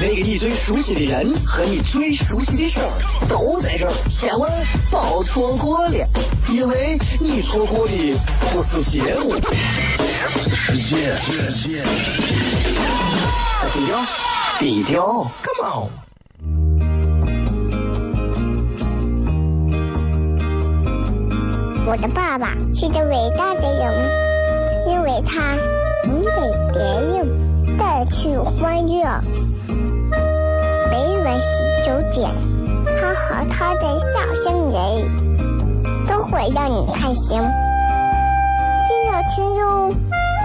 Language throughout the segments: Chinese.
那个你最熟悉的人和你最熟悉的事儿都在这儿，千万别错过了，因为你错过的不是节目，世界。低调，低调，Come on。我的爸爸是个伟大的人，因为他能给别人带去欢乐。每晚十九点，他和他的笑声人，都会让你开心。记得听哟，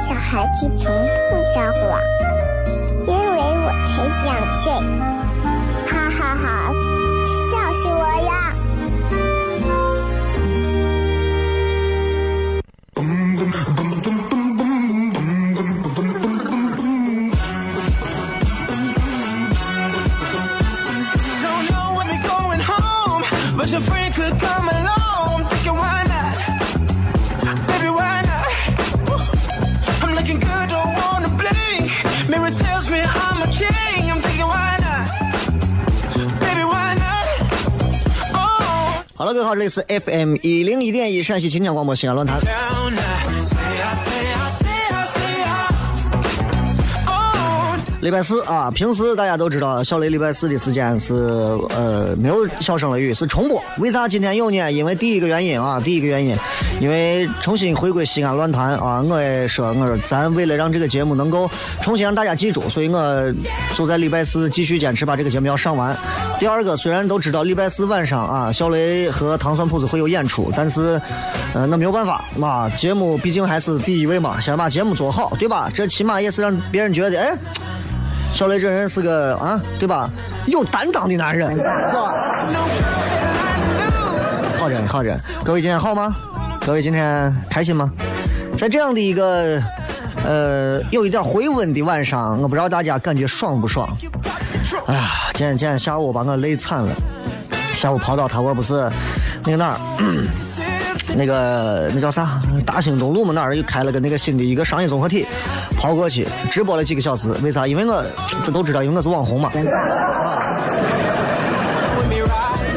小孩子从不撒谎，因为我才两岁。哈哈哈，笑死我呀！好了，各位好，这里是 FM 一零一点一陕西秦腔广播西安论坛。礼拜四啊，平时大家都知道，小雷礼拜四的时间是呃没有笑声雷雨，是重播。为啥今天有呢？因为第一个原因啊，第一个原因，因为重新回归西安论坛啊，我也说我说咱为了让这个节目能够重新让大家记住，所以我就在礼拜四继续坚持把这个节目要上完。第二个，虽然都知道礼拜四晚上啊，小雷和糖蒜铺子会有演出，但是呃那没有办法嘛，节目毕竟还是第一位嘛，先把节目做好，对吧？这起码也是让别人觉得哎。小雷这人是个啊，对吧？有担当的男人，是吧？好着好着，各位今天好吗？各位今天开心吗？在这样的一个呃有一点回温的晚上，我不知道大家感觉爽不爽？哎呀，今天今天下午把我累惨了。下午跑到他，我不是那个哪儿，那个那叫啥？大兴东路嘛，那儿又开了个那个新的一个商业综合体。跑过去直播了几个小时，为啥？因为我这都知道，因为我是网红嘛。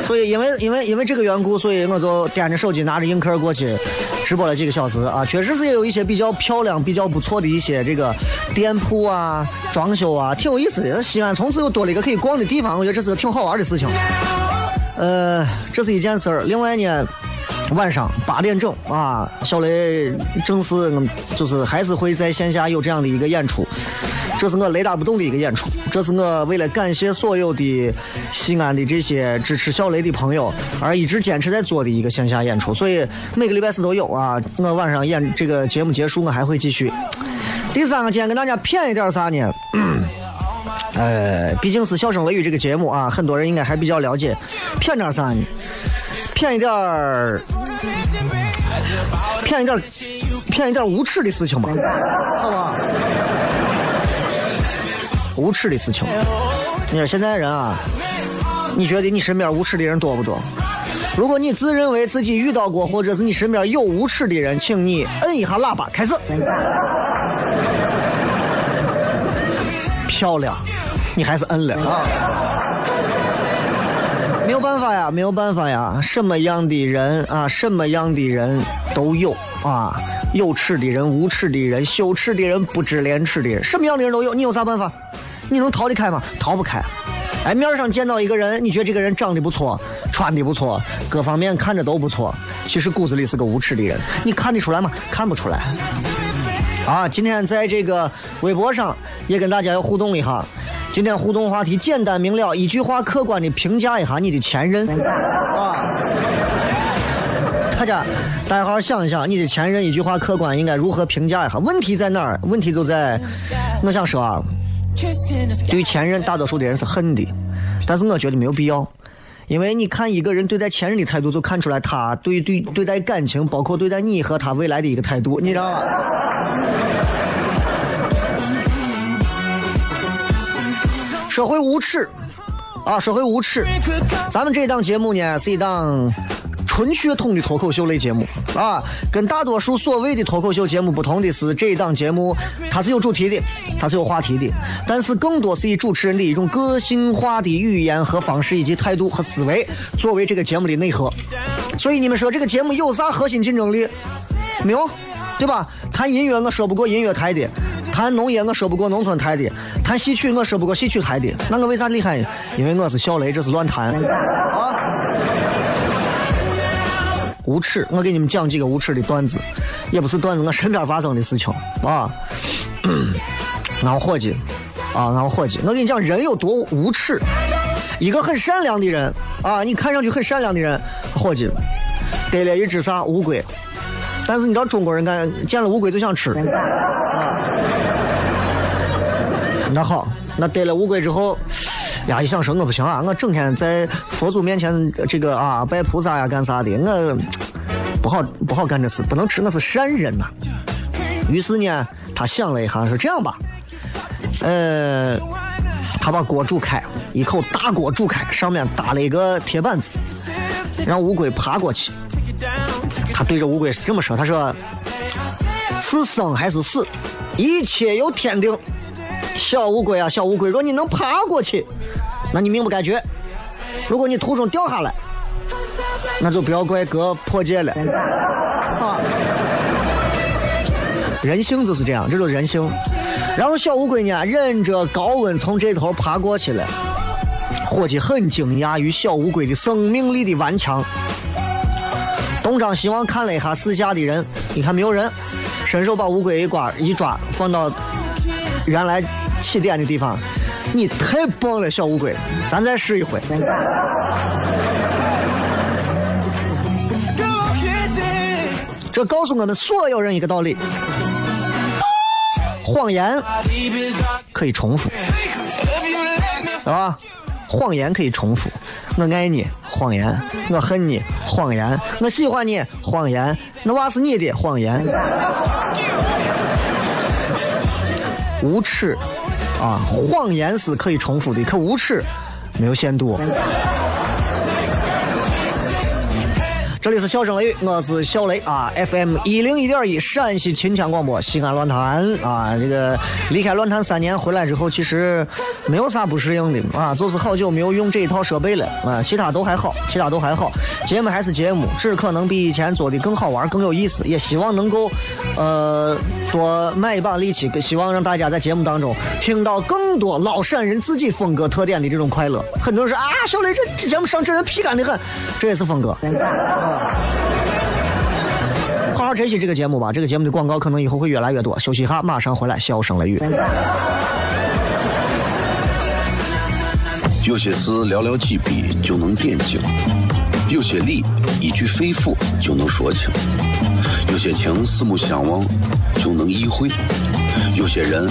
所以因为因为因为这个缘故，所以我就掂着手机拿着映客过去直播了几个小时啊。确实是也有一些比较漂亮、比较不错的一些这个店铺啊、装修啊，挺有意思的。西安从此又多了一个可以逛的地方，我觉得这是个挺好玩的事情。呃，这是一件事儿。另外呢。晚上八点整啊，小雷正式就是还是会在线下有这样的一个演出，这是我雷打不动的一个演出，这是我为了感谢所有的西安的这些支持小雷的朋友而一直坚持在做的一个线下演出，所以每个礼拜四都有啊。我晚上演这个节目结束，我还会继续。第三个，今天跟大家谝一点啥呢？呃，毕竟是笑声雷雨这个节目啊，很多人应该还比较了解。谝点啥呢？骗一点儿。骗一点儿，骗一点儿无耻的事情吧，好吧？无耻的事情。你说现在人啊，你觉得你身边无耻的人多不多？如果你自认为自己遇到过，或者是你身边有无耻的人，请你摁一下喇叭，开始。漂亮，你还是摁了啊。办法呀，没有办法呀，什么样的人啊，什么样的人都有啊，有耻的人，无耻的人，羞耻的人，不知廉耻的人，什么样的人都有。你有啥办法？你能逃得开吗？逃不开。哎，面上见到一个人，你觉得这个人长得不错，穿的不错，各方面看着都不错，其实骨子里是个无耻的人，你看得出来吗？看不出来。啊，今天在这个微博上也跟大家要互动一下。今天互动话题简单明了，一句话客观的评价一下你的前任啊！大家大家好好想一想，你的前任一句话客观应该如何评价一下？问题在哪儿？问题就在，我想说啊，对于前任大多数的人是恨的，但是我觉得没有必要，因为你看一个人对待前任的态度，就看出来他对对对待感情，包括对待你和他未来的一个态度，你知道吗？社会无耻啊！社会无耻。咱们这档节目呢，是一档纯血统的脱口秀类节目啊。跟大多数所谓的脱口秀节目不同的是，这一档节目它是有主题的，它是有话题的，但是更多是以主持人的一种个性化的语言和方式以及态度和思维作为这个节目的内核。所以你们说这个节目有啥核心竞争力？没有，对吧？谈音乐我说不过音乐台的。谈农业我说不过农村台的，谈戏曲我说不过戏曲台的，那我为啥厉害呢？因为我是小雷，这是乱谈啊！无耻！我给你们讲几个无耻的段子，也不是段子，我身边发生的事情啊。俺伙计啊，俺伙计，我跟你讲，人有多无耻。一个很善良的人啊，你看上去很善良的人，伙计逮了一只啥乌龟。但是你知道中国人干见了乌龟就想吃，啊。那好，那逮了乌龟之后，呀一想说我不行啊，我整天在佛祖面前这个啊拜菩萨呀干啥的，我不好不好干这事，不能吃，我是善人呐。于是呢，他想了一下，说这样吧，呃，他把锅煮开，一口大锅煮开，上面搭了一个铁板子，让乌龟爬过去。他对着乌龟是这么说：“他说，是生还是死，一切由天定。小乌龟啊，小乌龟，若你能爬过去，那你命不该绝；如果你途中掉下来，那就不要怪哥破戒了。人性就是这样，这就是人性。然后小乌龟呢，忍着高温从这头爬过去了。伙计很惊讶于小乌龟的生命力的顽强。”东张西望看了一下四下的人，你看没有人，伸手把乌龟一抓一抓，放到原来起点的地方。你太棒了，小乌龟，咱再试一回。这告诉我们所有人一个道理：谎言可以重复，是吧？谎言可以重复。我爱你，谎言；我恨你，谎言；我喜欢你，谎言；那娃是你的，谎言。无耻啊！谎言是可以重复的，可无耻没有限度。这里是笑声雷，我是小雷啊，FM 一零一点一陕西秦腔广播西安论坛啊，这个离开论坛三年回来之后，其实没有啥不适应的啊，就是好久没有用这一套设备了啊，其他都还好，其他都还好，节目还是节目，只可能比以前做的更好玩、更有意思，也希望能够呃多卖一把力气，希望让大家在节目当中听到更多老陕人自己风格特点的这种快乐。很多人说啊，小雷这这节目上这人皮干的很，这也是风格。好好珍惜这个节目吧，这个节目的广告可能以后会越来越多。休息一下，马上回来，笑声雷雨。有些事寥寥几笔就能点睛，有些理一句肺腑就能说清，有些情四目相望就能意会，有些人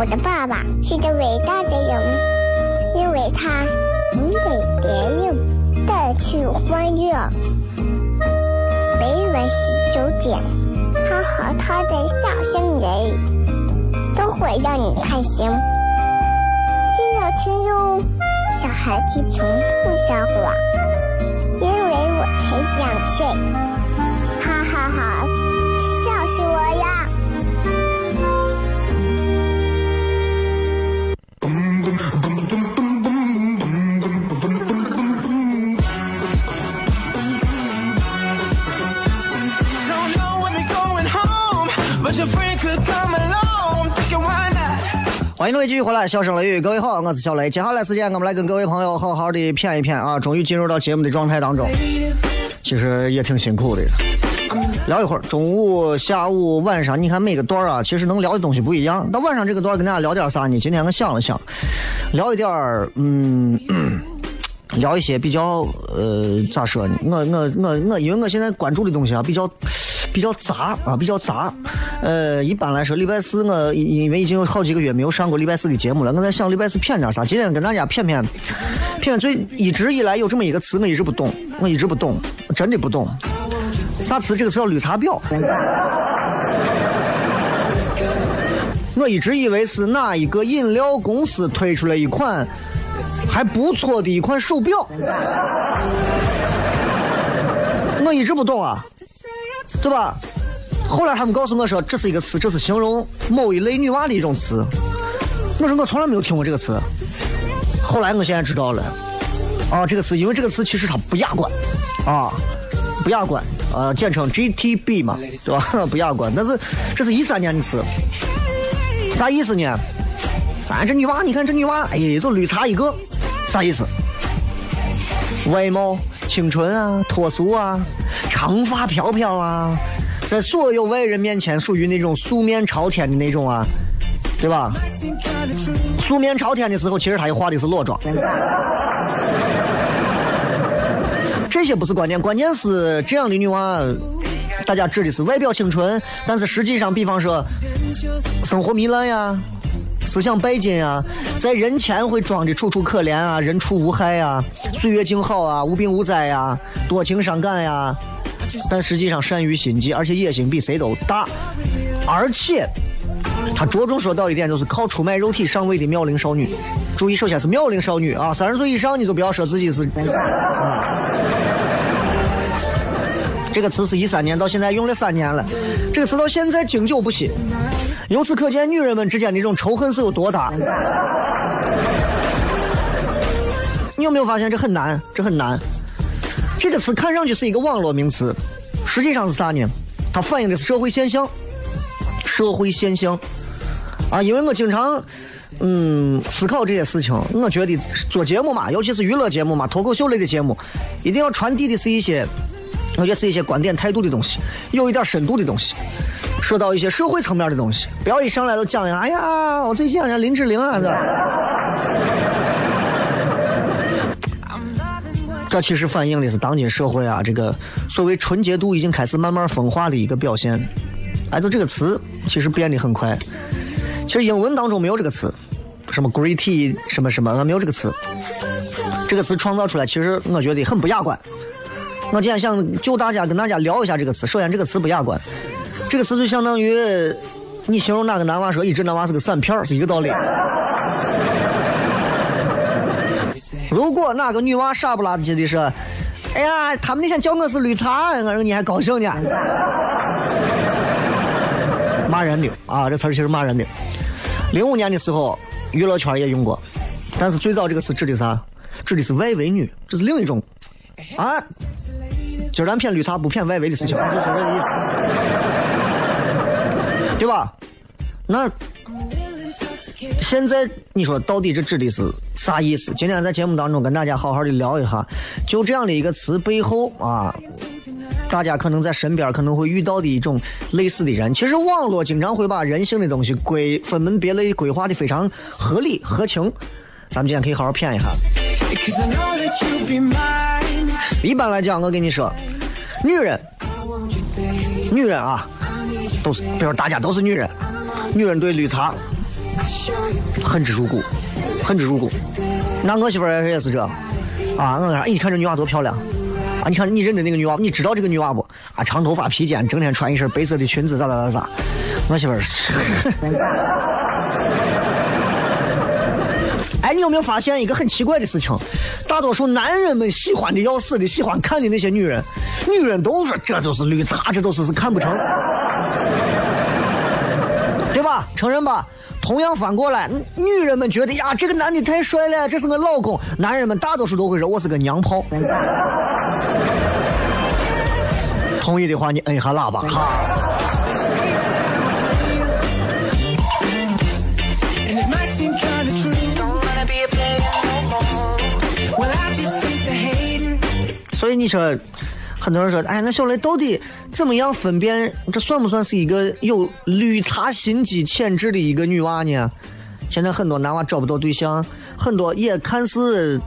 我的爸爸是个伟大的人，因为他能给别人带去欢乐。每晚十九点，他和他的笑声人，都会让你开心。记得听哟，小孩子从不撒谎，因为我才两岁。哈哈哈，欢迎各位继续回来，笑声雷雨，各位好，我是小雷。接下来时间，我们来跟各位朋友好好的谝一谝啊，终于进入到节目的状态当中。其实也挺辛苦的，聊一会儿，中午、下午、晚上，你看每个段啊，其实能聊的东西不一样。那晚上这个段跟大家聊点啥呢？今天我想了想，聊一点儿，嗯。聊一些比较呃咋说呢？我我我我，因为我现在关注的东西啊比较比较杂啊，比较杂。呃，一般来说，礼拜四我因为已经有好几个月没有上过礼拜四的节目了，我在想礼拜四谝点啥。今天跟大家谝谝谝最一直以来有这么一个词，我一直不懂，我一直不懂，真的不懂。啥词？这个词叫绿茶婊。我一直以为是哪一个饮料公司推出了一款。还不错的一款手表，我一直不懂啊，对吧？后来他们告诉我说，这是一个词，这是形容某一类女娃的一种词。我说我从来没有听过这个词。后来我现在知道了，啊，这个词，因为这个词其实它不雅观，啊，不雅观，呃，简称 GTB 嘛，对吧？不雅观，但是这是一三年的词，啥意思呢？反正这女娃，你看这女娃，哎，就绿茶一个，啥意思？外貌清纯啊，脱俗啊，长发飘飘啊，在所有外人面前属于那种素面朝天的那种啊，对吧？素面朝天的时候，其实她也化的是裸妆。这些不是关键，关键是这样的女娃，大家指的是外表清纯，但是实际上，比方说生活糜烂呀。思想拜金啊，在人前会装的楚楚可怜啊，人畜无害啊，岁月静好啊，无病无灾呀，多情伤感呀，但实际上善于心计，而且野心比谁都大，而且他着重说到一点，就是靠出卖肉体上位的妙龄少女。注意，首先是妙龄少女啊，三十岁以上你就不要说自己是。这个词是一三年到现在用了三年了，这个词到现在经久不息。由此可见，女人们之间的这种仇恨是有多大。你有没有发现这很难？这很难。这个词看上去是一个网络名词，实际上是啥呢？它反映的是社会现象。社会现象啊，因为我经常嗯思考这些事情，我觉得做节目嘛，尤其是娱乐节目嘛，脱口秀类的节目，一定要传递的是一些。我觉得是一些观点态度的东西，有一点深度的东西，说到一些社会层面的东西，不要一上来就讲，哎呀，我最近讲林志玲啊，这，这其实反映的是当今社会啊，这个所谓纯洁度已经开始慢慢风化的一个表现。哎，就这个词其实变得很快，其实英文当中没有这个词，什么 gritty 什么什么，没有这个词，这个词创造出来，其实我觉得很不雅观。我今天想就大家跟大家聊一下这个词。首先，这个词不雅观，这个词就相当于你形容哪个男娃说一直男娃是个散片是一个道理。如果哪个女娃傻不拉几的说：“哎呀，他们那天叫我是绿茶，我说你还高兴呢？”骂人的啊，这词儿其实骂人的。零五年的时候，娱乐圈也用过，但是最早这个词指的啥？指的是外围女，这是另一种啊。今儿咱骗绿茶不骗外围的事情，就是这个意思，对吧？那现在你说到底这指的是啥意思？今天在节目当中跟大家好好的聊一下，就这样的一个词背后啊，大家可能在身边可能会遇到的一种类似的人。其实网络经常会把人性的东西归分门别类规划的非常合理合情，咱们今天可以好好谝一下。一般来讲，我跟你说，女人，女人啊，都是，比如大家都是女人，女人对绿茶恨之入骨，恨之入骨。那我媳妇儿也是这，啊，我说，一看这女娃多漂亮，啊，你看你认得那个女娃，你知道这个女娃不？啊，长头发披肩，整天穿一身白色的裙子，咋咋咋咋。我媳妇儿。哎，你有没有发现一个很奇怪的事情？大多数男人们喜欢的要死的、喜欢看的那些女人，女人都说这都是绿茶，这都是是看不成，对吧？承认吧？同样反过来，女人们觉得呀，这个男的太帅了，这是我老公，男人们大多数都会说我是个娘炮。同意的话你摁一下喇叭哈。所以你说。很多人说，哎，那小雷到底怎么样分辨这算不算是一个有绿茶心机潜质的一个女娃呢？现在很多男娃找不到对象，很多也看似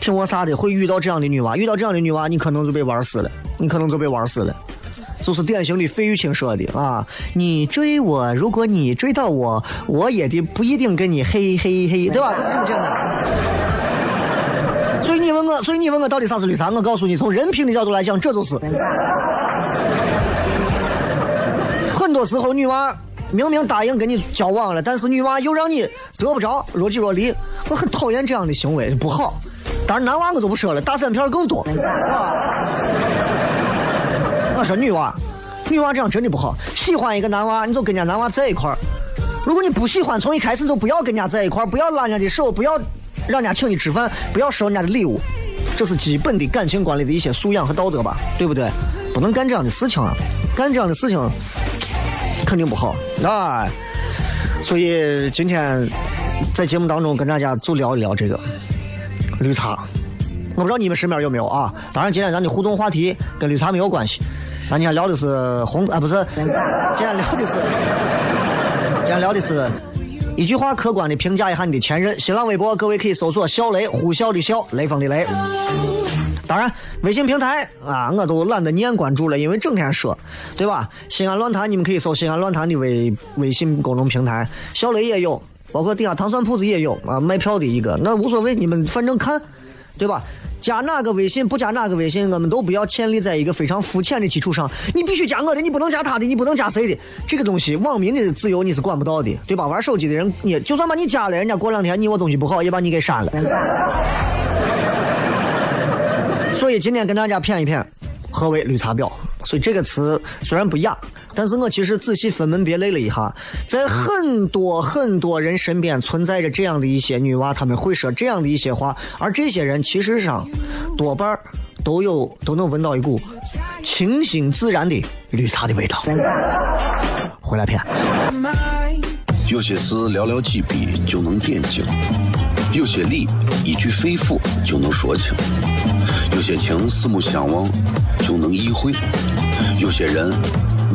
挺我啥的，会遇到这样的女娃，遇到这样的女娃，你可能就被玩死了，你可能就被玩死了。就是典型的费玉清说的啊，你追我，如果你追到我，我也得不一定跟你嘿嘿嘿，对吧？这是这么简单。所以你问我，所以你问我到底啥是绿茶？我告诉你，从人品的角度来讲，这就是。很多时候，女娃明明答应跟你交往了，但是女娃又让你得不着，若即若离。我很讨厌这样的行为，不好。当然，男娃我就不说了，大散片更多。我说女娃，女娃这样真的不好。喜欢一个男娃，你就跟人家男娃在一块儿。如果你不喜欢，从一开始就不要跟人家在一块儿，不要拉人家的手，不要让人家请你吃饭，不要收人家的礼物。这是基本的感情管理的一些素养和道德吧，对不对？不能干这样的事情啊！干这样的事情肯定不好啊。所以今天在节目当中跟大家就聊一聊这个绿茶。我不知道你们身边有没有啊？当然，今天咱的互动话题跟绿茶没有关系。咱今天聊的是红啊，不是，今天聊的是，今天聊的是一句话客观的评价一下你的前任。新浪微博各位可以搜索“小雷”，呼啸的啸，雷锋的雷。当然，微信平台啊，我都懒得念关注了，因为整天说，对吧？西安论坛你们可以搜西安论坛的微微信公众平台，小雷也有，包括底下糖蒜铺子也有啊，卖票的一个，那无所谓，你们反正看，对吧？加哪个微信不加哪个微信，我们都不要建立在一个非常肤浅的基础上。你必须加我的，你不能加他的，你不能加谁的。这个东西，网民的自由你是管不到的，对吧？玩手机的人，你就算把你加了，人家过两天你我东西不好，也把你给删了。所以今天跟大家谝一谝，何为绿茶婊？所以这个词虽然不雅。但是我其实仔细分门别类了一下，在很多很多人身边存在着这样的一些女娃，他们会说这样的一些话，而这些人其实上多半都有都能闻到一股清新自然的绿茶的味道。回来片。有些事寥寥几笔就能点睛，有些理一句肺腑就能说清，有些情四目相望就能意会，有些人。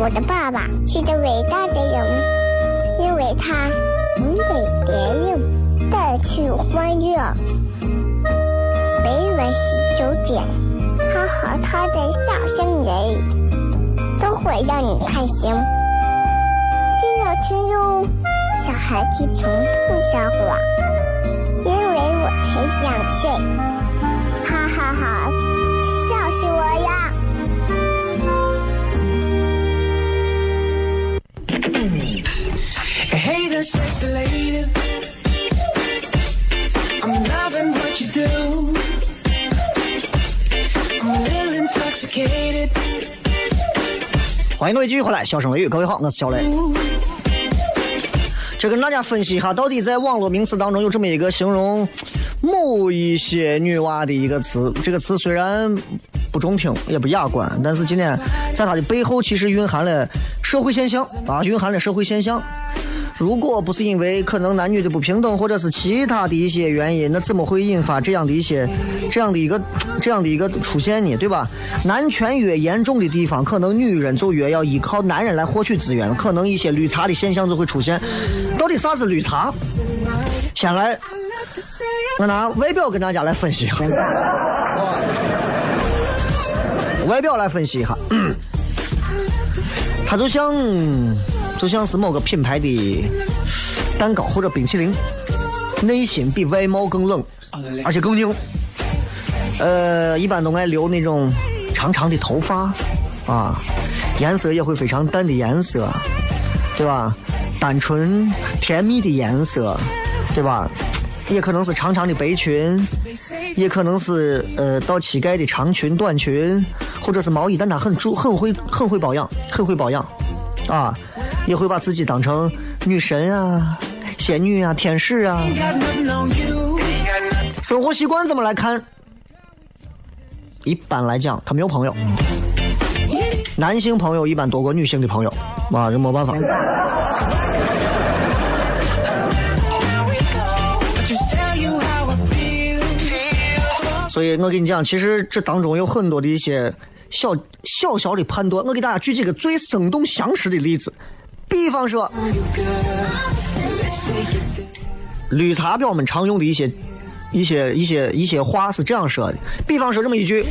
我的爸爸是个伟大的人，因为他能给别人带去欢乐。每晚十九点，他和他的笑声人，都会让你开心。记得听哟，小孩子从不撒谎，因为我才想睡。Sexy lady im loving what you do im living tuxedo 欢迎各位继续回来，笑声雷雨，各位好，我是小雷。这跟大家分析一下，到底在网络名词当中有这么一个形容某一些女娃的一个词。这个词虽然不中听，也不雅观，但是今天在它的背后其实蕴含了社会现象啊，蕴含了社会现象。如果不是因为可能男女的不平等，或者是其他的一些原因，那怎么会引发这样的一些、这样的一个、这样的一个出现呢？对吧？男权越严重的地方，可能女人就越要依靠男人来获取资源，可能一些绿茶的现象就会出现。到底啥是绿茶？先来，我拿外表跟大家来分析一下。外表来分析一下，它就像。就像是某个品牌的蛋糕或者冰淇淋，内心比外貌更冷，而且更硬。呃，一般都爱留那种长长的头发，啊，颜色也会非常淡的颜色，对吧？单纯甜蜜的颜色，对吧？也可能是长长的白裙，也可能是呃到膝盖的长裙、短裙，或者是毛衣，但她很注很会很会保养，很会保养，啊，也会把自己当成女神啊、仙女啊、天使啊。生活习惯怎么来看？一般来讲，他没有朋友，男性朋友一般多过女性的朋友，啊，这没办法。所以我跟你讲，其实这当中有很多的一些小小小的判断。我给大家举几个最生动详实的例子，比方说，绿茶婊们常用的一些。一些一些一些话是这样说的，比方说这么一句，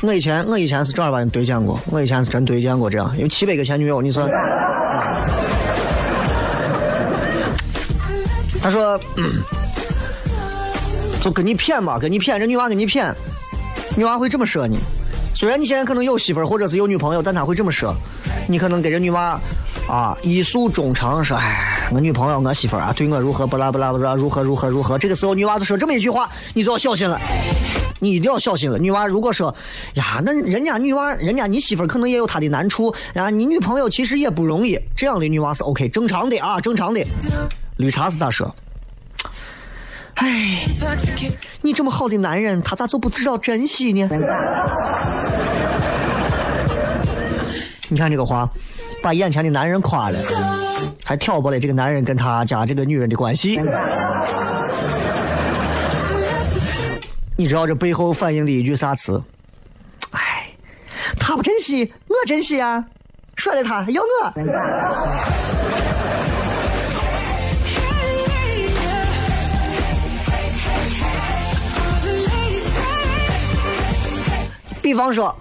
我以前我以前是正儿八经对见过，我以前是真对见过这样，因为七百个前女友，你说，他说，就跟你谝嘛，跟你谝，这女娃跟你谝，女娃会这么说你，虽然你现在可能有媳妇儿或者是有女朋友，但他会这么说，你可能跟这女娃啊一诉衷肠说，哎。我女朋友，我媳妇儿啊，对我如何不拉不拉不拉，如何如何如何。这个时候，女娃子说这么一句话，你就要小心了，你一定要小心了。女娃如果说呀，那人家女娃，人家你媳妇儿可能也有她的难处啊，你女朋友其实也不容易。这样的女娃是 OK，正常的啊，正常的。绿茶是咋说？哎，你这么好的男人，他咋就不知道珍惜呢？你看这个话，把眼前的男人夸了。还挑拨了这个男人跟他家这个女人的关系，你知道这背后反映的一句啥词？哎，他不珍惜，我珍惜啊！甩了他要我。比方说。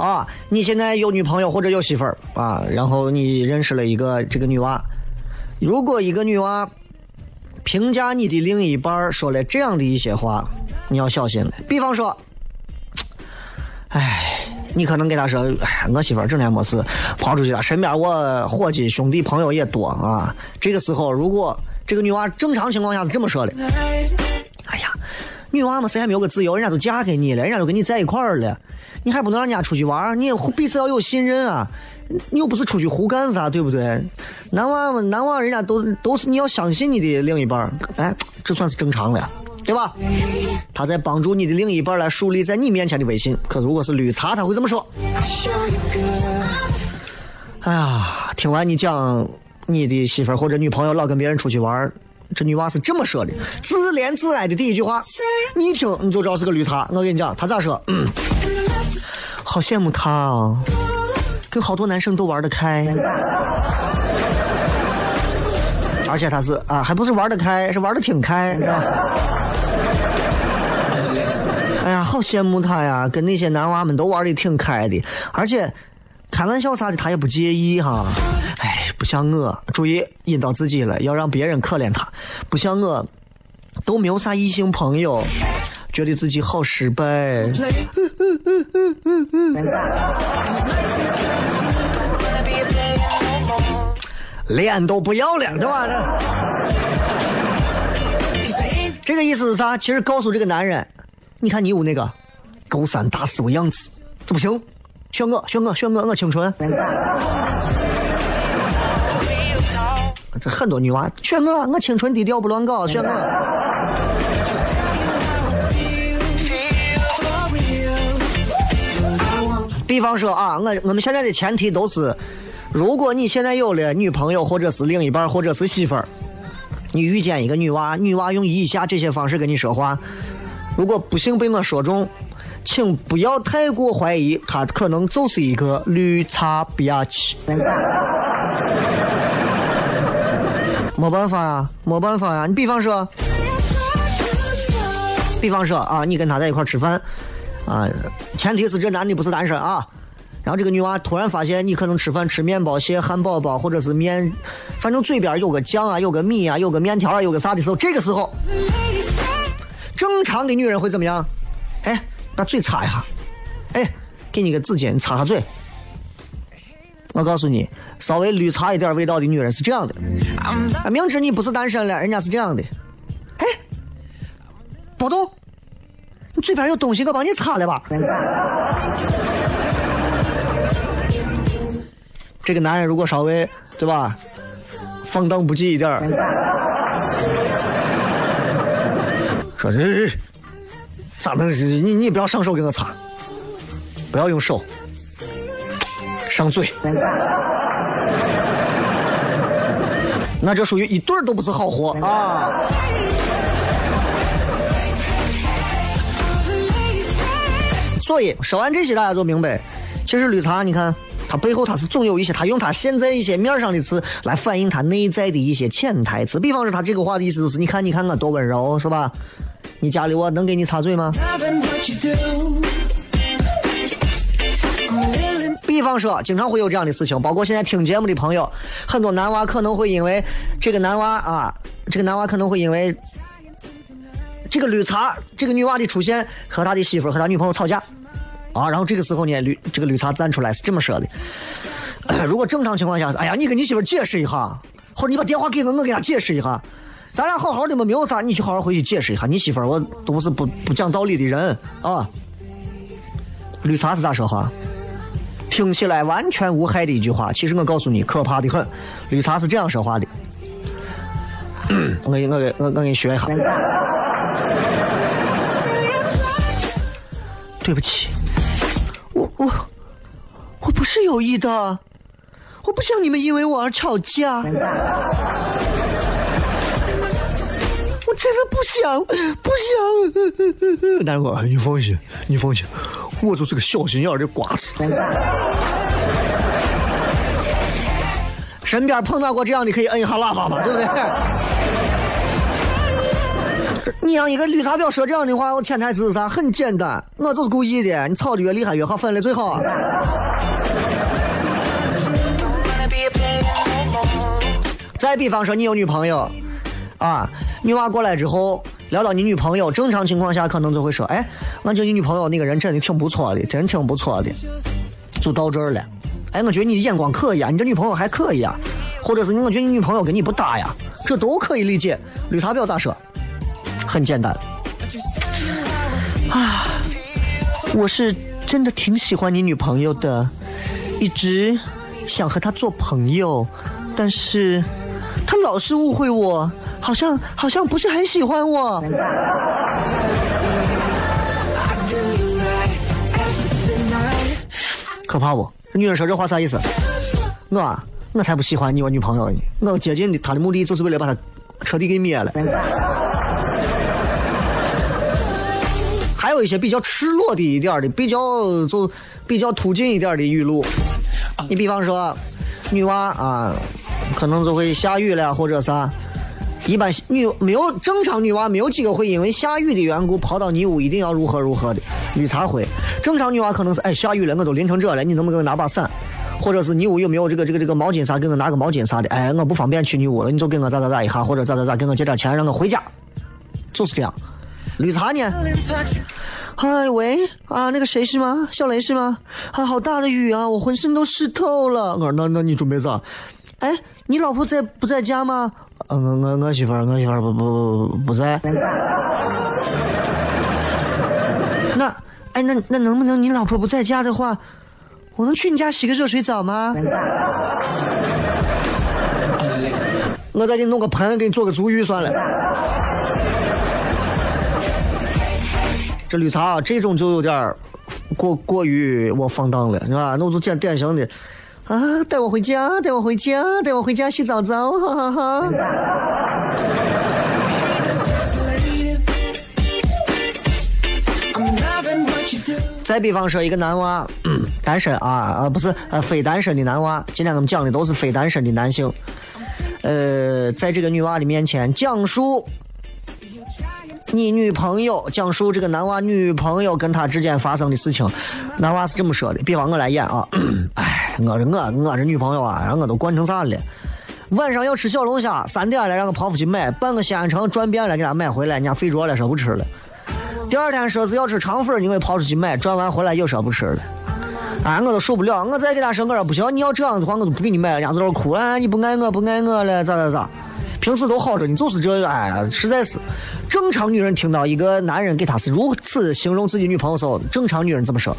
啊，你现在有女朋友或者有媳妇儿啊，然后你认识了一个这个女娃。如果一个女娃评价你的另一半说了这样的一些话，你要小心了。比方说，哎，你可能给她说，哎，我媳妇儿整天没事跑出去了，身边我伙计兄弟朋友也多啊。这个时候，如果这个女娃正常情况下是这么说的，哎呀，女娃嘛谁还没有个自由，人家都嫁给你了，人家都跟你在一块儿了。你还不能让人家出去玩你也彼此要有信任啊！你又不是出去胡干啥，对不对？男娃们，男娃人家都都是你要相信你的另一半哎，这算是正常了，对吧？他在帮助你的另一半来树立在你面前的威信。可如果是绿茶，他会这么说。哎呀，听完你讲你的媳妇或者女朋友老跟别人出去玩这女娃是这么说的，自怜自哀的第一句话，你一听你就知道是个绿茶。我跟你讲，她咋说？嗯好羡慕她啊，跟好多男生都玩得开，而且她是啊，还不是玩得开，是玩的挺开，哎呀，好羡慕她呀，跟那些男娃们都玩的挺开的，而且开玩笑啥的她也不介意哈。哎，不像我，注意引导自己了，要让别人可怜他，不像我，都没有啥异性朋友。觉得自己好失败，脸都不要了，对吧？这个意思是啥？其实告诉这个男人，你看你有那个勾三大四的样子，这不行，选我，选我，选我，我清纯。这很多女娃选我，我清纯低调不乱搞，选我。比方说啊，我我们现在的前提都是，如果你现在有了女朋友，或者是另一半，或者是媳妇儿，你遇见一个女娃，女娃用以下这些方式跟你说话，如果不幸被我说中，请不要太过怀疑，她可能就是一个绿茶婊气。没办法呀，没办法呀。你比方说，比方说啊，你跟他在一块吃饭。啊，前提是这男的不是单身啊。然后这个女娃突然发现，你可能吃饭吃面包屑、汉堡包或者是面，反正嘴边有个酱啊，有个米啊，有个面条啊，有个啥的时候，这个时候，正常的女人会怎么样？哎，把嘴擦一下，哎，给你个纸巾擦下嘴。我告诉你，稍微绿茶一点味道的女人是这样的。啊，明知你不是单身了，人家是这样的。哎，别动，你嘴边有东西，我帮你擦了吧。这个男人如果稍微对吧，放荡不羁一点儿，说这咋能？你你不要上手给我擦，不要用手，上嘴。那这属于一对儿都不是好货啊！所以说完这些，大家就明白，其实绿茶，你看它背后它是总有一些，它用它现在一些面上的词来反映它内在的一些潜台词。比方说，他这个话的意思就是，你看，你看我多温柔，是吧？你家里我能给你擦嘴吗？比方说，经常会有这样的事情，包括现在听节目的朋友，很多男娃可能会因为这个男娃啊，这个男娃可能会因为这个绿茶，这个女娃的出现和他的媳妇和他女朋友吵架啊，然后这个时候呢，绿这个绿茶站出来是这么说的：如果正常情况下，哎呀，你跟你媳妇解释一下，或者你把电话给我，我给他解释一下，咱俩好好的嘛，没有啥，你去好好回去解释一下，你媳妇我都不是不不讲道理的人啊。绿茶是咋说话？听起来完全无害的一句话，其实我告诉你，可怕的很。绿茶是这样说话的，我给我给我我给你学一下。对不起，我我我不是有意的，我不想你们因为我而吵架，真的不想不想。大哥，你放心，你放心。我就是个小心眼的瓜子。身边碰到过这样的，可以摁一下喇叭嘛，对不对？你让一个绿茶婊说这样的话，我潜台词是啥？很简单，我就是故意的。你吵的越厉害越好，分的最好。再比方说，你有女朋友啊，女娃过来之后。聊到你女朋友，正常情况下可能就会说：“哎，我觉得你女朋友那个人真的挺不错的，真挺不错的。”就到这儿了。哎，我觉得你的眼光可以啊，你这女朋友还可以啊，或者是，我觉得你女朋友跟你不搭呀，这都可以理解。绿茶婊咋说？很简单。啊，我是真的挺喜欢你女朋友的，一直想和她做朋友，但是他老是误会我。好像好像不是很喜欢我，可怕不？女人说这话啥意思？我我才不喜欢你我女朋友呢！我接近的她的目的就是为了把她彻底给灭了。还有一些比较赤裸的一点的，比较就比较突进一点的语录。你比方说，女娃啊，可能就会下雨了或者啥。一般女没有正常女娃没有几个会因为下雨的缘故跑到你屋一定要如何如何的，绿茶会。正常女娃可能是哎下雨了我都淋成这了，你能不能给我拿把伞？或者是你屋有没有这个这个这个毛巾啥，给我拿个毛巾啥的？哎我不方便去你屋了，你就给我咋咋咋一下，或者咋咋咋给我借点钱让我回家，就是这样。绿茶呢？嗨喂啊那个谁是吗？小雷是吗？啊好大的雨啊，我浑身都湿透了。我说那那你准备咋？哎你老婆在不在家吗？我我我媳妇儿，我媳妇儿不不不不在。那，哎，那那能不能你老婆不在家的话，我能去你家洗个热水澡吗？我再给你弄个盆，给你做个足浴算了。这绿茶啊，这种就有点过过于我放荡了，是吧？那我就讲典型的。啊！带我回家，带我回家，带我回家洗澡澡，哈哈哈。再比方说，一个男娃，单身啊啊，不是呃非单身的男娃。今天我们讲的都是非单身的男性。呃，在这个女娃的面前讲述。你女朋友讲述这个男娃女朋友跟他之间发生的事情，男娃是这么说的：，比方我来演啊，哎，我这我我这女朋友啊，让我都惯成啥了？晚上要吃小龙虾，三点了让我跑出去买，半个西安城转遍了给他买回来，人家睡着了说不吃了。第二天说是要吃肠粉，你给跑出去买，转完回来又说不吃了。哎，我都受不了，我再给他说，我说不行，你要这样的话，我都不给你买了。人家在那哭，哎，你不爱我，不爱我了，咋咋咋？平时都好着，你就是这，哎，实在是。正常女人听到一个男人给她是如此形容自己女朋友时候，正常女人怎么说？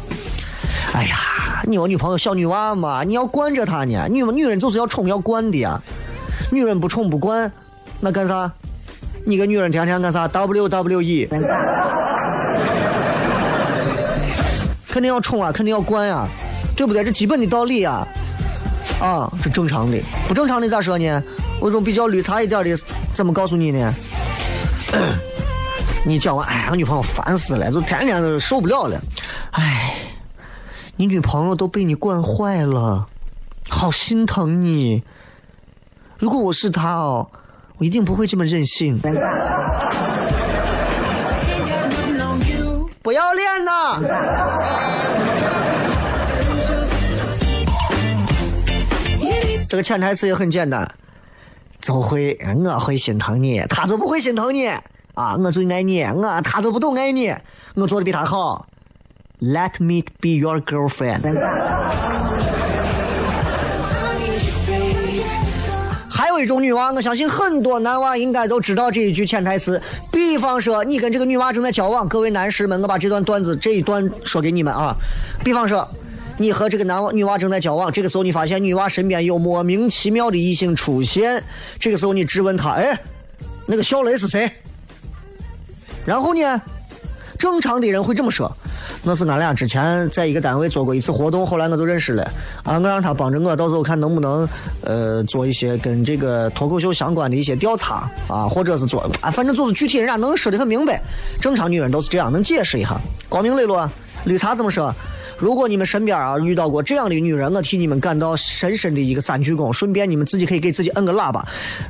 哎呀，你有女朋友小女娃嘛，你要惯着她呢。女女人就是要宠要惯的呀。女人不宠不惯，那干啥？你个女人天天干啥？WWE，肯定要宠啊，肯定要惯呀，对不对？这基本的道理啊。啊，这正常的，不正常的咋说呢？我种比较绿茶一点的，怎么告诉你呢？你讲完，哎，我女朋友烦死了，就天天都受不了了。哎，你女朋友都被你惯坏了，好心疼你。如果我是他哦，我一定不会这么任性。不要脸呐！这个潜台词也很简单。就会我会心疼你，他就不会心疼你啊！我最爱你，我他就不懂爱你，我做的比他好。Let me be your girlfriend。还有一种女娃，我相信很多男娃应该都知道这一句潜台词。比方说，你跟这个女娃正在交往，各位男士们，我把这段段子这一段说给你们啊。比方说。你和这个男娃女娃正在交往，这个时候你发现女娃身边有莫名其妙的异性出现，这个时候你质问他：“哎，那个小雷是谁？”然后呢，正常的人会这么说：“那是俺俩之前在一个单位做过一次活动，后来我都认识了。啊，我让他帮着我，到时候看能不能呃做一些跟这个脱口秀相关的一些调查啊，或者是做啊，反正就是具体人家能说的很明白。正常女人都是这样，能解释一下，光明磊落。绿茶怎么说？如果你们身边啊遇到过这样的女人，我替你们感到深深的一个三鞠躬。顺便你们自己可以给自己摁个喇叭。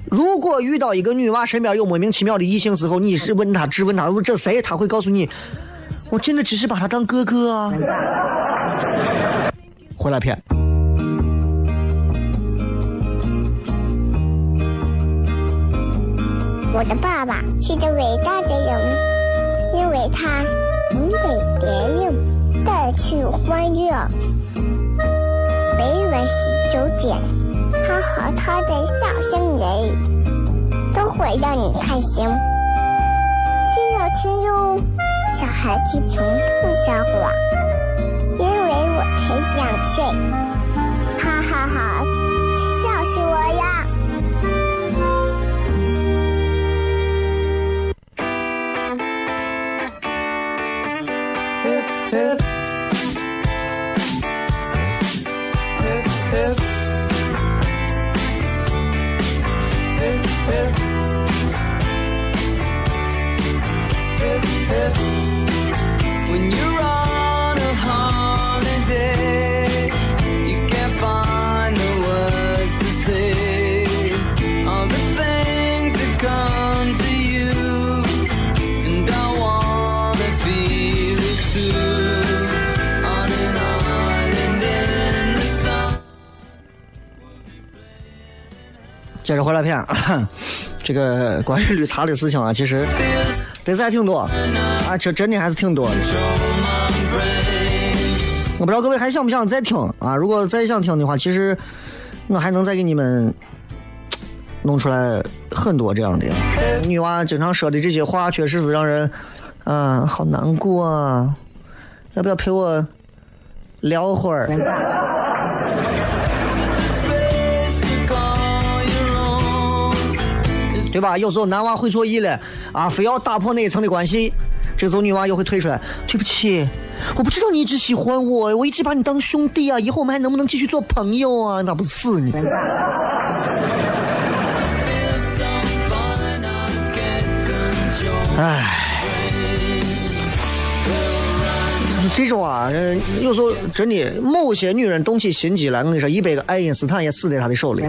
如果遇到一个女娃身边有莫名其妙的异性时候，你是问她质问她，这谁？她会告诉你，我真的只是把他当哥哥啊。回来片。我的爸爸是个伟大的人，因为他能给别人。带去欢乐，每晚十九点，他和他的笑声人，都会让你开心。记得听哟，小孩子从不撒谎，因为我才两岁。哈哈哈，笑死我呀！接着回来片，这个关于绿茶的事情啊，其实得是还挺多啊，这真的还是挺多的。我不知道各位还想不想再听啊？如果再想听的话，其实我还能再给你们弄出来很多这样的。女娃经常说的这些话，确实是让人啊好难过啊！要不要陪我聊会儿？对吧？有时候男娃会错意了啊，非要打破那一层的关系，这时候女娃又会退出来。对不起，我不知道你一直喜欢我，我一直把你当兄弟啊，以后我们还能不能继续做朋友啊？咋不死你？唉，这种啊，有时候真的，某些女人动起心机来，我跟你说，一百个爱因斯坦也死在她的手里。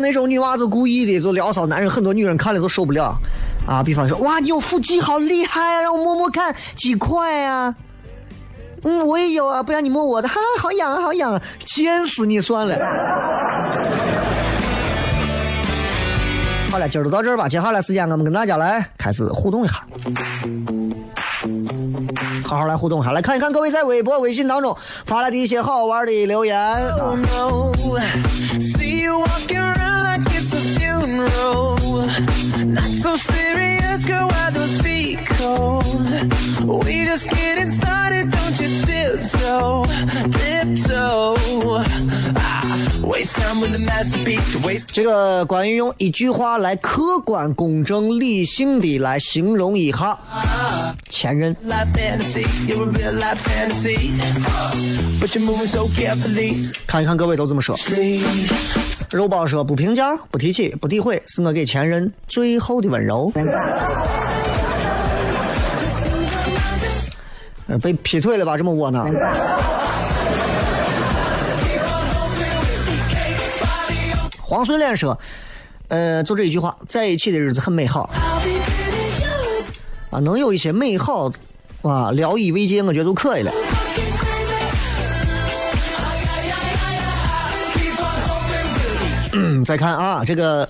那种女娃子故意的就撩骚男人，很多女人看了都受不了啊！比方说，哇，你有腹肌，好厉害啊！让我摸摸看，几块啊？嗯，我也有啊，不然你摸我的，哈，好痒啊，好痒啊！贱死你算了。好了，今儿就到这儿吧，接下来时间我们跟大家来开始互动一下。好好来互动哈，来看一看各位在微博、微信当中发来的一些好玩的留言。啊 a. Not so serious, girl. Why those feet cold? We just getting started. Don't you tiptoe. 这个关于用一句话来客观、公正、理性的来形容一下前任.看一看各位都这么说。肉包说不评价、不提起、不诋毁，是我给前任最后的温柔。呃被劈腿了吧？这么窝囊。黄水莲说：“呃，就这一句话，在一起的日子很美好啊，能有一些美好啊，聊以慰藉，我觉得都可以了。嗯，再看啊，这个，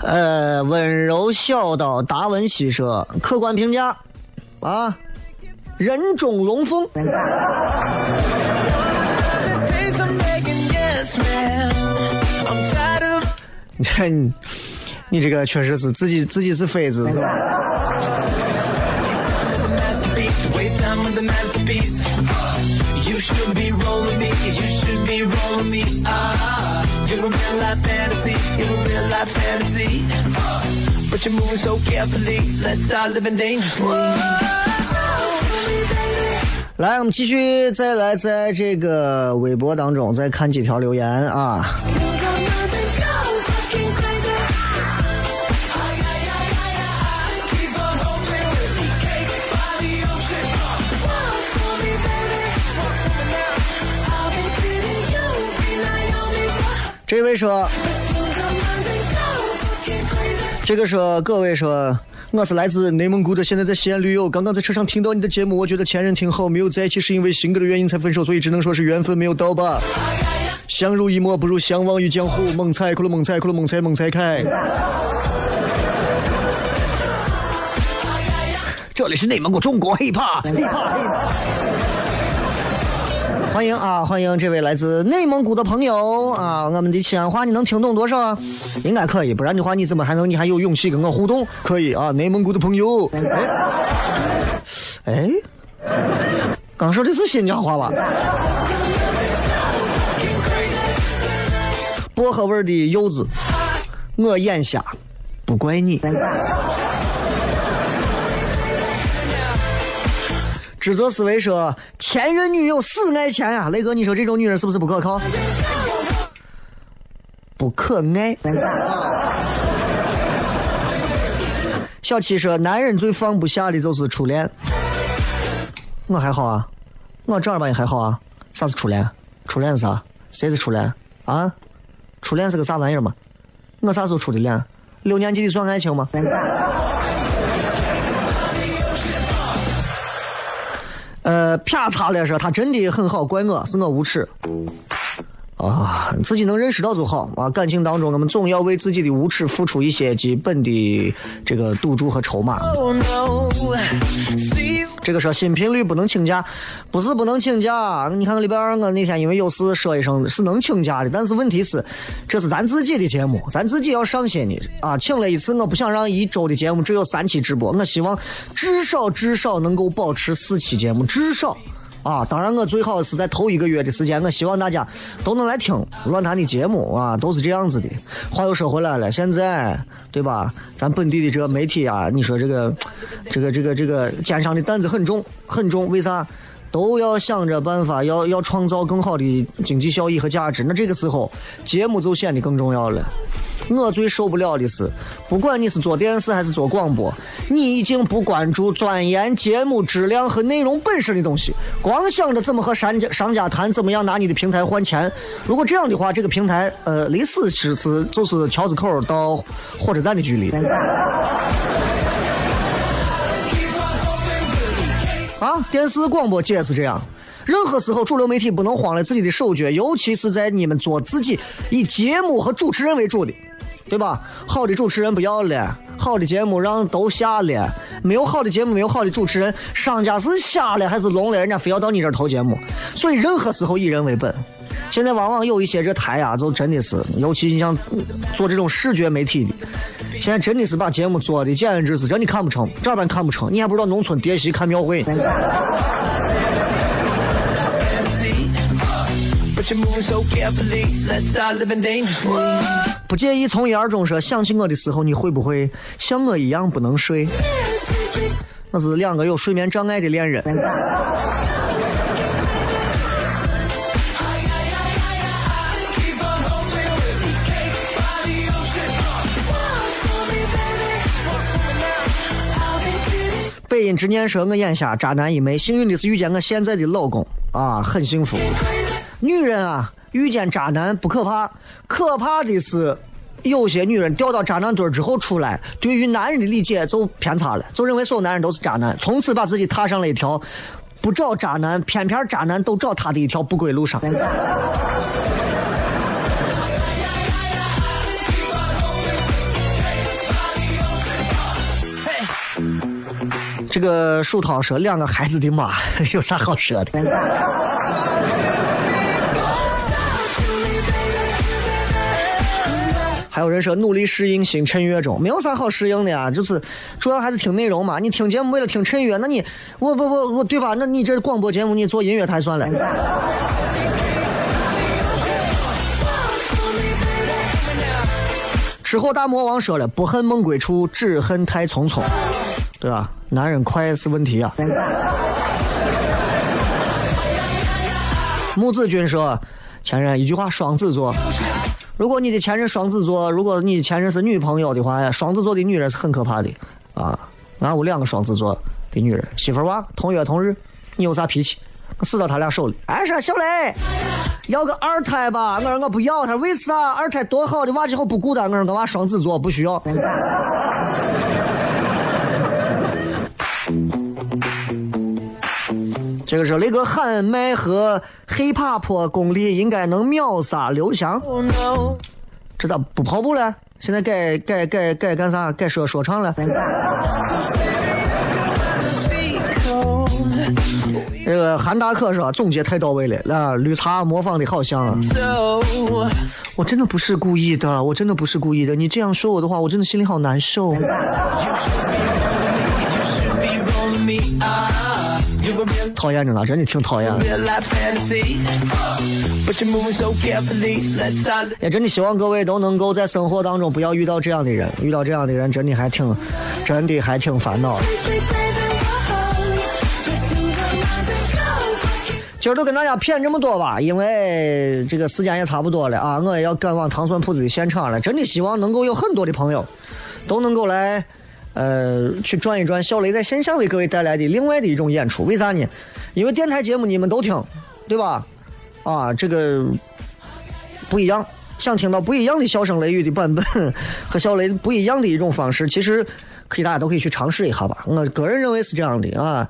呃，温柔小岛达文西说，客观评价啊，人中龙凤。你这你这个确实是自己自己是妃子是吧？来，我们继续再来在这个微博当中再看几条留言啊。这位说，这个说，各位说，我是来自内蒙古的，现在在西安旅游。刚刚在车上听到你的节目，我觉得前任挺好，没有在一起是因为性格的原因才分手，所以只能说是缘分没有到吧。相濡以沫不如相忘于江湖，猛踩哭了猛踩哭了猛踩猛踩开。这里是内蒙古中国 hiphop hiphop hiphop。欢迎啊，欢迎这位来自内蒙古的朋友啊！我们的西安话你能听懂多少啊？应该可以，不然的话你怎么还能你还有勇气跟我互动？可以啊，内蒙古的朋友。哎，哎，刚说的是新疆话吧？薄荷味的柚子，我眼瞎，不怪你。指责思维说：“前任女友死爱钱呀、雷哥，你说这种女人是不是不可靠？不可爱。小七说：“男人最放不下的就是初恋。”我还好啊，我正儿八经还好啊。啥是初恋？初恋是啥？谁是初恋啊？初恋是个啥玩意儿嘛？我啥时候初的恋？六年级的算爱情吗？呃，啪嚓了说他真的很好，怪我是我无耻。啊，自己能认识到就好啊！感情当中，我们总要为自己的无耻付出一些基本的这个赌注和筹码。这个说新频率不能请假，不是不能请假。你看看礼拜二我那天因为有事说一声是能请假的，但是问题是这是咱自己的节目，咱自己要上心的啊。请了一次，我不想让一周的节目只有三期直播，我希望至少至少能够保持四期节目，至少。啊，当然，我最好是在头一个月的时间，我希望大家都能来听乱谈的节目啊，都是这样子的。话又说回来了，现在对吧？咱本地的这个媒体啊，你说这个，这个，这个，这个肩上的担子很重，很重。为啥？都要想着办法，要要创造更好的经济效益和价值。那这个时候，节目就显得更重要了。我最受不了的是，不管你是做电视还是做广播，你已经不关注钻研节目质量和内容本身的东西，光想着怎么和商家商家谈，怎么样拿你的平台换钱。如果这样的话，这个平台呃离死只是就是桥子口到火车站的距离。啊，电视广播界是这样。任何时候，主流媒体不能慌了自己的手脚，尤其是在你们做自己以节目和主持人为主的，对吧？好的主持人不要了，好的节目让都下了，没有好的节目，没有好的主持人，商家是瞎了还是聋了？人家非要到你这儿投节目，所以任何时候以人为本。现在往往有一些这台啊，就真的是，尤其你像做这种视觉媒体的，现在真的是把节目做的简直是让你看不成，这般看不成，你还不知道农村跌席看庙会。不介意从一而终说想起我的时候，你会不会像我一样不能睡？我是两个有睡眠障碍的恋人。音执念说：“我眼瞎渣男一枚，幸运的是遇见我现在的老公啊，很幸福。女人啊，遇见渣男不可怕，可怕的是有些女人掉到渣男堆之后出来，对于男人的理解就偏差了，就认为所有男人都是渣男，从此把自己踏上了一条不找渣男，偏偏渣男都找他的一条不归路上。”这个树涛说：“两个孩子的妈，有啥好说的？”还有人说努力适应新衬乐中，没有啥好适应的呀，就是主要还是听内容嘛。你听节目为了听衬乐，那你我我我我对吧？那你这广播节目你做音乐台算了。吃货大魔王说了：“不恨梦归处，只恨太匆匆。”对吧？男人快是问题啊。木子君说：“前任一句话，双子座。如果你的前任双子座，如果你的前任是女朋友的话，双子座的女人是很可怕的啊。俺屋两个双子座的女人，媳妇儿娃同月同日，你有啥脾气？我死到他俩手里。哎，说小雷，要个二胎吧？我说我不要，他说为啥？二胎多好的娃，以后不孤单。我说我娃双子座，不需要。这个是雷哥喊麦和 hiphop 功力应该能秒杀刘翔，Oh no. 这咋不跑步了？现在改改改改干啥？改说说唱了？这个韩大可说总结太到位了，那绿茶模仿的好像啊！我真的不是故意的，我真的不是故意的。你这样说我的话，我真的心里好难受。讨厌着呢，真的挺讨厌的。也真的希望各位都能够在生活当中不要遇到这样的人，遇到这样的人真的还挺，真的还挺烦恼的。今儿就跟大家骗这么多吧，因为这个时间也差不多了啊，我也要赶往糖蒜铺子的现场了。真的希望能够有很多的朋友都能够来，呃，去转一转小雷在线下为各位带来的另外的一种演出。为啥呢？因为电台节目你们都听，对吧？啊，这个不一样，想听到不一样的笑声雷雨的版本和小雷不一样的一种方式，其实可以大家都可以去尝试一下吧。我个人认为是这样的啊。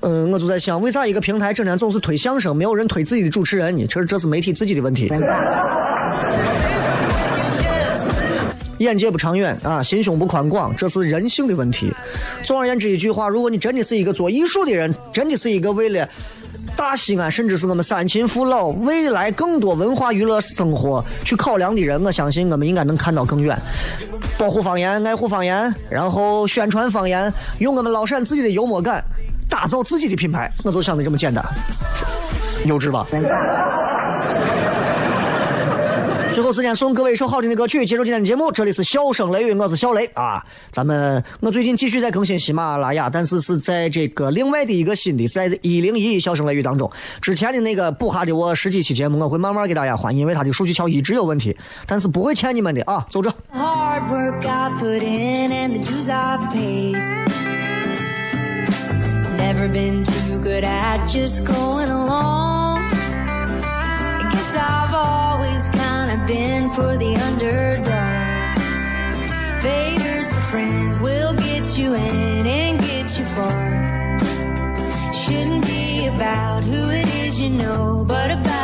嗯，我就在想，为啥一个平台整天总是推相声，没有人推自己的主持人呢？其实这是媒体自己的问题。眼界不长远啊，心胸不宽广，这是人性的问题。总而言之，一句话，如果你真的是一个做艺术的人，真的是一个为了大西安，甚至是我们三秦父老未来更多文化娱乐生活去考量的人，我相信我们应该能看到更远。保护方言，爱护方言，然后宣传方言，用我们老陕自己的幽默感，打造自己的品牌，我就想的这么简单，幼稚吧？最后时间送各位一首好听的歌曲，结束今天的节目。这里是笑声雷雨，我是小雷啊。咱们我最近继续在更新喜马拉雅，但是是在这个另外的一个新的，是在一零一笑声雷雨当中。之前的那个补哈的我十几期节目，我会慢慢给大家换，因为它的数据桥一直有问题，但是不会欠你们的啊。走着。Never been too good at just going along. You in and get you far. Shouldn't be about who it is you know, but about